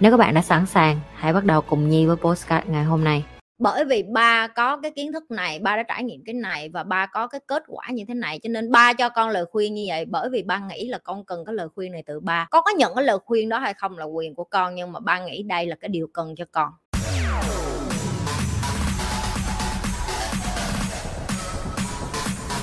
Nếu các bạn đã sẵn sàng, hãy bắt đầu cùng Nhi với postcard ngày hôm nay. Bởi vì ba có cái kiến thức này, ba đã trải nghiệm cái này và ba có cái kết quả như thế này cho nên ba cho con lời khuyên như vậy bởi vì ba nghĩ là con cần cái lời khuyên này từ ba. Con có nhận cái lời khuyên đó hay không là quyền của con nhưng mà ba nghĩ đây là cái điều cần cho con.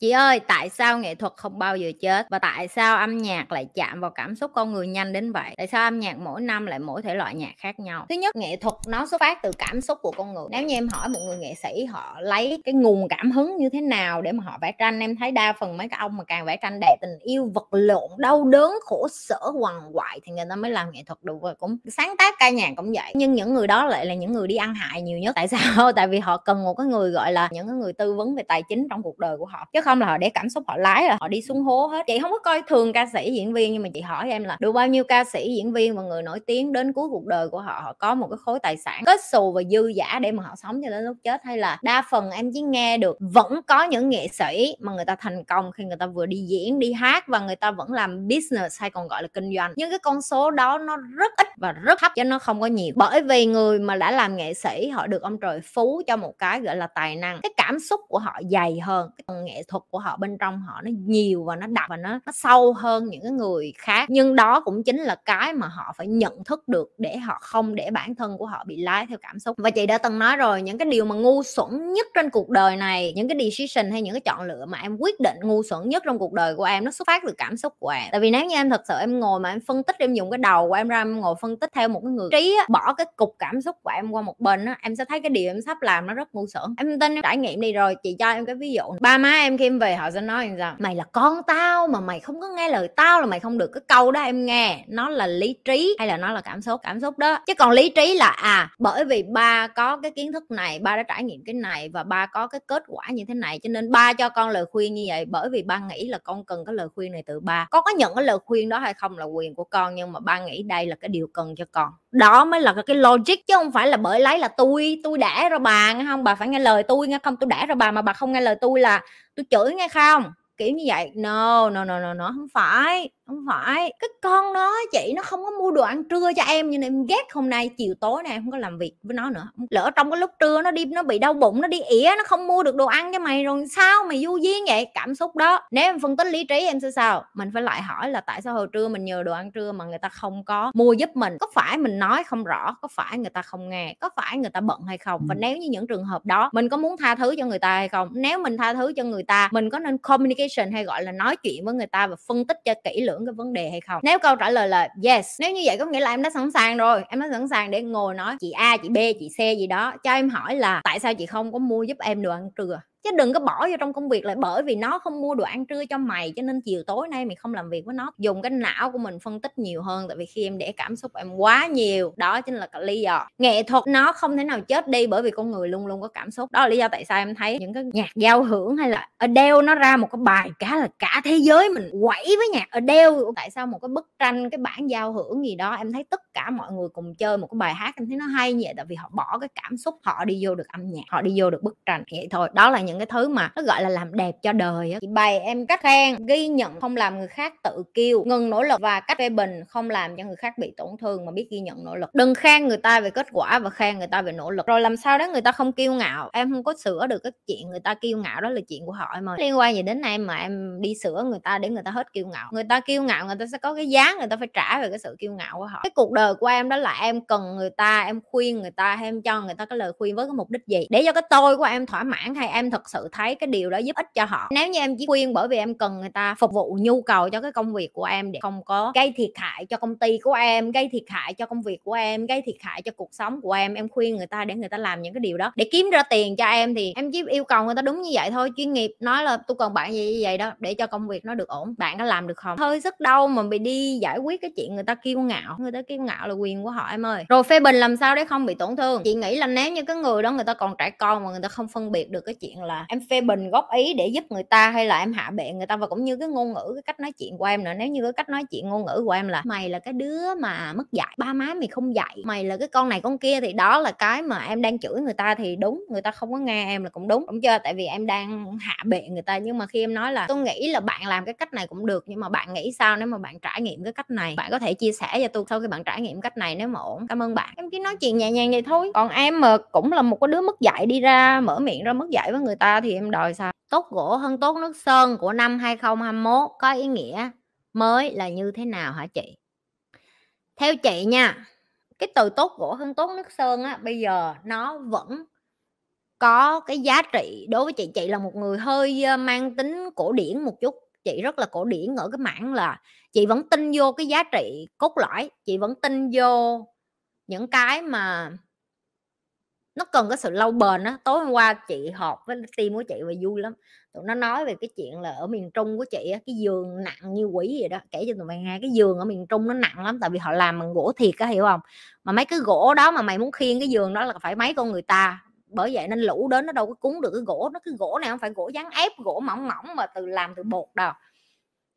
Chị ơi, tại sao nghệ thuật không bao giờ chết? Và tại sao âm nhạc lại chạm vào cảm xúc con người nhanh đến vậy? Tại sao âm nhạc mỗi năm lại mỗi thể loại nhạc khác nhau? Thứ nhất, nghệ thuật nó xuất phát từ cảm xúc của con người. Nếu như em hỏi một người nghệ sĩ họ lấy cái nguồn cảm hứng như thế nào để mà họ vẽ tranh, em thấy đa phần mấy cái ông mà càng vẽ tranh đẹp tình yêu vật lộn, đau đớn, khổ sở, quằn quại thì người ta mới làm nghệ thuật được rồi cũng sáng tác ca nhạc cũng vậy. Nhưng những người đó lại là những người đi ăn hại nhiều nhất. Tại sao? Tại vì họ cần một cái người gọi là những người tư vấn về tài chính trong cuộc đời của họ. Chứ không không là họ để cảm xúc họ lái là họ đi xuống hố hết. Chị không có coi thường ca sĩ diễn viên, nhưng mà chị hỏi em là được bao nhiêu ca sĩ diễn viên và người nổi tiếng đến cuối cuộc đời của họ họ có một cái khối tài sản kết xù và dư giả để mà họ sống cho đến lúc chết? Hay là đa phần em chỉ nghe được vẫn có những nghệ sĩ mà người ta thành công khi người ta vừa đi diễn, đi hát và người ta vẫn làm business hay còn gọi là kinh doanh? Nhưng cái con số đó nó rất ít và rất thấp cho nó không có nhiều. Bởi vì người mà đã làm nghệ sĩ, họ được ông trời phú cho một cái gọi là tài năng. Cái cảm xúc của họ dày hơn, cái nghệ thuật của họ bên trong họ nó nhiều và nó đậm và nó, nó sâu hơn những cái người khác. Nhưng đó cũng chính là cái mà họ phải nhận thức được để họ không để bản thân của họ bị lái theo cảm xúc. Và chị đã từng nói rồi những cái điều mà ngu xuẩn nhất trên cuộc đời này những cái decision hay những cái chọn lựa mà em quyết định ngu xuẩn nhất trong cuộc đời của em nó xuất phát từ cảm xúc của em. Tại vì nếu như em thật sự em ngồi mà em phân tích em dùng cái đầu của em ra em ngồi phân tích theo một cái người trí á, bỏ cái cục cảm xúc của em qua một bên á em sẽ thấy cái điều em sắp làm nó rất ngu xuẩn. Em tin em trải nghiệm đi rồi chị cho em cái ví dụ. Ba má em khi em về, họ sẽ nói rằng mày là con tao mà mày không có nghe lời tao là mày không được, cái câu đó em nghe, nó là lý trí hay là nó là cảm xúc? Cảm xúc đó. Chứ còn lý trí là à bởi vì ba có cái kiến thức này, ba đã trải nghiệm cái này và ba có cái kết quả như thế này, cho nên ba cho con lời khuyên như vậy bởi vì ba nghĩ là con cần cái lời khuyên này từ ba. Con có nhận cái lời khuyên đó hay không là quyền của con, nhưng mà ba nghĩ đây là cái điều cần cho con. Đó mới là cái logic, chứ không phải là bởi lấy là tôi tôi đẻ ra bà nghe không? Bà phải nghe lời tôi nghe không? Tôi đẻ ra bà mà bà không nghe lời tôi là tôi chửi nghe không? Kiểu như vậy. No no no no no không phải không phải cái con nó chị nó không có mua đồ ăn trưa cho em nhưng em ghét hôm nay chiều tối này em không có làm việc với nó nữa. Lỡ trong cái lúc trưa nó đi nó bị đau bụng nó đi ỉa nó không mua được đồ ăn cho mày rồi sao mày du duyên vậy? Cảm xúc đó. Nếu em phân tích lý trí em sẽ sao? Mình phải lại hỏi là tại sao hồi trưa mình nhờ đồ ăn trưa mà người ta không có mua giúp mình? Có phải mình nói không rõ có phải người ta không nghe có phải người ta bận hay không? Và nếu như những trường hợp đó mình có muốn tha thứ cho người ta hay không? Nếu mình tha thứ cho người ta mình có nên communication hay gọi là nói chuyện với người ta và phân tích cho kỹ lưỡng cái vấn đề hay không? Nếu câu trả lời là yes, nếu như vậy có nghĩa là em đã sẵn sàng rồi. Em đã sẵn sàng để ngồi nói chị a, chị b, chị c gì đó cho em hỏi là tại sao chị không có mua giúp em đồ ăn trưa? Chứ đừng có bỏ vô trong công việc lại bởi vì nó không mua đồ ăn trưa cho mày, cho nên chiều tối nay mày không làm việc với nó. Dùng cái não của mình phân tích nhiều hơn, tại vì khi em để cảm xúc em quá nhiều, đó chính là cái lý do. Nghệ thuật nó không thể nào chết đi bởi vì con người luôn luôn có cảm xúc. Đó là lý do tại sao em thấy những cái nhạc giao hưởng hay là Adele nó ra một cái bài cả là cả thế giới mình quẩy với nhạc Adele. Tại sao một cái bức tranh, cái bản giao hưởng gì đó, em thấy tất cả mọi người cùng chơi một cái bài hát, em thấy nó hay như vậy tại vì họ bỏ cái cảm xúc, họ đi vô được âm nhạc, họ đi vô được bức tranh. Vậy thôi, đó là những cái thứ mà nó, gọi là, làm đẹp cho đời chị bày em cách khen, ghi nhận không làm người khác tự kêu ngừng nỗ lực và cách phê bình không làm cho người khác bị tổn thương mà biết ghi nhận nỗ lực. Đừng khen người ta về kết quả và khen người ta về nỗ lực. Rồi làm sao đó người ta không kiêu ngạo? Em không có sửa được cái chuyện người ta kiêu ngạo, đó là chuyện của họ em ơi. Liên quan gì đến em mà em đi sửa người ta để người ta hết kiêu ngạo? Người ta kiêu ngạo, người ta sẽ có cái giá người ta phải trả về cái sự kiêu ngạo của họ. Cái cuộc đời của em đó là em cần người ta, em khuyên người ta hay em cho người ta cái lời khuyên với cái mục đích gì? Để cho cái tôi của em thỏa mãn hay em thật thật sự thấy cái điều đó giúp ích cho họ. Nếu như em chỉ khuyên bởi vì em cần người ta phục vụ nhu cầu cho cái công việc của em để không có gây thiệt hại cho công ty của em, gây thiệt hại cho công việc của em, gây thiệt hại cho cuộc sống của em em khuyên người ta để người ta làm những cái điều đó. Để kiếm ra tiền cho em thì em chỉ yêu cầu người ta đúng như vậy thôi, chuyên nghiệp, nói là tôi cần bạn gì như vậy đó, để cho công việc nó được ổn. Bạn có làm được không? Hơi sức đau mà bị đi giải quyết cái chuyện người ta kiêu ngạo. Người ta kiêu ngạo là quyền của họ em ơi. Rồi phê bình làm sao để không bị tổn thương? Chị nghĩ là nếu như cái người đó người ta còn trẻ con mà người ta không phân biệt được cái chuyện là em phê bình góp ý để giúp người ta hay là em hạ bệ người ta? Và cũng như cái ngôn ngữ, cái cách nói chuyện của em nữa, nếu như cái cách nói chuyện ngôn ngữ của em là mày là cái đứa mà mất dạy, ba má mày không dạy, mày là cái con này con kia thì đó là cái mà em đang chửi người ta thì đúng, người ta không có nghe em là cũng đúng. Đúng chưa tại vì em đang hạ bệ người ta. Nhưng mà khi em nói là tôi nghĩ là bạn làm cái cách này cũng được, nhưng mà bạn nghĩ sao nếu mà bạn trải nghiệm cái cách này? Bạn có thể chia sẻ cho tôi sau khi bạn trải nghiệm cách này nếu mà ổn. Cảm ơn bạn. Em chỉ nói chuyện nhẹ nhàng vậy thôi. Còn em mà cũng là một cái đứa mất dạy đi ra, mở miệng ra mất dạy với người ta thì em đòi sao tốt gỗ hơn tốt nước sơn của năm 2021 có ý nghĩa mới là như thế nào hả chị? Theo chị nha, cái từ tốt gỗ hơn tốt nước sơn á, bây giờ nó vẫn có cái giá trị đối với chị. Chị là một người hơi ờ, mang tính cổ điển một chút. Chị rất là cổ điển ở cái mảng là chị vẫn tin vô cái giá trị cốt lõi, chị vẫn tin vô những cái mà nó cần cái sự lâu bền á tối hôm qua chị họp với team của chị và vui lắm. Tụi nó nói về cái chuyện là ở miền trung của chị á cái giường nặng như quỷ vậy đó. Kể cho tụi mày nghe cái giường ở miền trung nó nặng lắm tại vì họ làm bằng gỗ thiệt á hiểu không? Mà mấy cái gỗ đó mà mày muốn khiêng cái giường đó là phải mấy con người ta. Bởi vậy nên lũ đến nó đâu có cúng được cái gỗ nó cái gỗ này không phải gỗ dán ép gỗ mỏng mỏng mà từ làm từ bột đâu.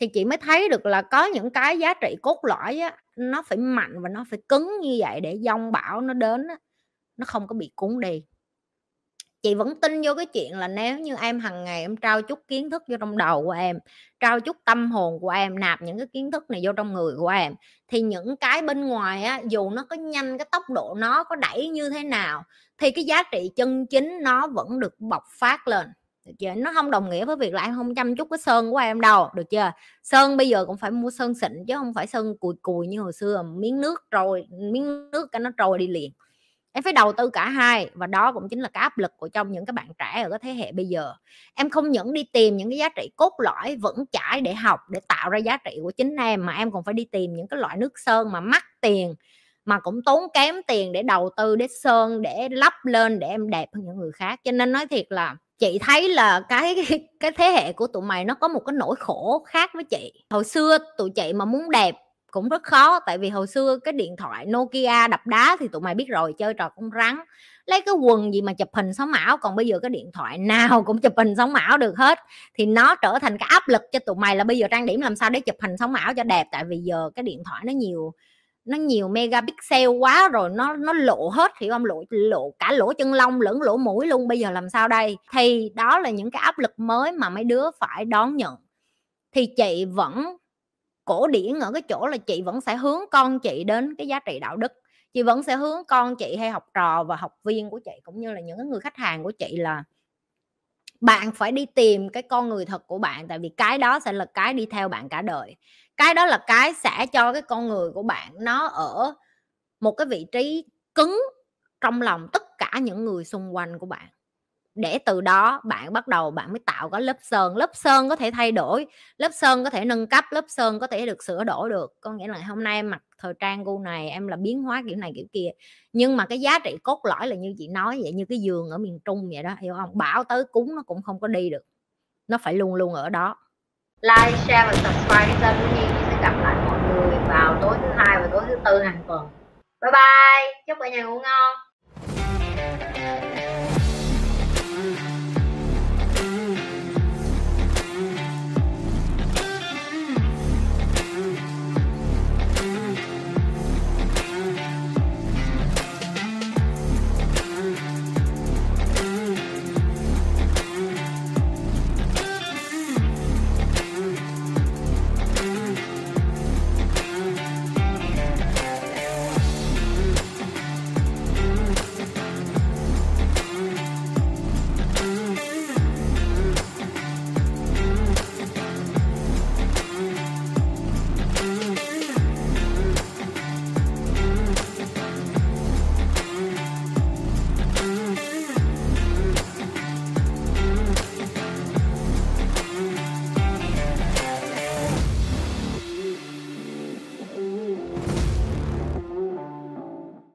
Thì chị mới thấy được là có những cái giá trị cốt lõi á nó phải mạnh và nó phải cứng như vậy để dông bão nó đến á, nó không có bị cuốn đi. Chị vẫn tin vô cái chuyện là nếu như em hàng ngày em trao chút kiến thức vô trong đầu của em, trao chút tâm hồn của em, nạp những cái kiến thức này vô trong người của em, thì những cái bên ngoài á, dù nó có nhanh, cái tốc độ nó có đẩy như thế nào, thì cái giá trị chân chính nó vẫn được bộc phát lên. Được chưa? Nó không đồng nghĩa với việc là em không chăm chút cái sơn của em đâu, được chưa? Sơn bây giờ cũng phải mua sơn xịn chứ không phải sơn cùi cùi như hồi xưa, miếng nước trôi, miếng nước cái nó trôi đi liền em phải đầu tư cả hai, và đó cũng chính là cái áp lực của trong những các bạn trẻ ở cái thế hệ bây giờ. Em không những đi tìm những cái giá trị cốt lõi vững chãi để học, để tạo ra giá trị của chính em, mà em còn phải đi tìm những cái loại nước sơn mà mắc tiền, mà cũng tốn kém tiền để đầu tư để sơn, để lắp lên để em đẹp hơn những người khác. Cho nên nói thiệt là chị thấy là cái cái thế hệ của tụi mày nó có một cái nỗi khổ khác với chị. Hồi xưa tụi chị mà muốn đẹp cũng rất khó. Tại vì hồi xưa cái điện thoại Nokia đập đá thì tụi mày biết rồi, chơi trò con rắn. Lấy cái quần gì mà chụp hình sóng ảo, còn bây giờ cái điện thoại nào cũng chụp hình sóng ảo được hết, thì nó trở thành cái áp lực cho tụi mày là bây giờ trang điểm làm sao để chụp hình sóng ảo cho đẹp. Tại vì giờ cái điện thoại nó nhiều nó nhiều megapixel quá rồi nó nó lộ hết, hiểu không? Lộ lộ cả lỗ chân lông lẫn lỗ mũi luôn, bây giờ làm sao đây? Thì đó là những cái áp lực mới mà mấy đứa phải đón nhận. Thì chị vẫn cổ điển ở cái chỗ là chị vẫn sẽ hướng con chị đến cái giá trị đạo đức. Chị vẫn sẽ hướng con chị hay học trò và học viên của chị cũng như là những người khách hàng của chị là bạn phải đi tìm cái con người thật của bạn, tại vì cái đó sẽ là cái đi theo bạn cả đời. Cái đó là cái sẽ cho cái con người của bạn nó ở một cái vị trí cứng trong lòng tất cả những người xung quanh của bạn để từ đó bạn bắt đầu bạn mới tạo cái lớp sơn. Lớp sơn có thể thay đổi, lớp sơn có thể nâng cấp, lớp sơn có thể được sửa đổi được. Có nghĩa là hôm nay em mặc thời trang gu này, em là biến hóa kiểu này kiểu kia. Nhưng mà cái giá trị cốt lõi là như chị nói vậy, như cái giường ở miền trung vậy đó, hiểu không? Bảo tới cúng nó cũng không có đi được. Nó phải luôn luôn ở đó. Like, share và subscribe kênh của Nhi. Sẽ gặp lại mọi người. Vào tối thứ hai và tối thứ tư hàng tuần. Bye bye. Chúc cả nhà ngủ ngon.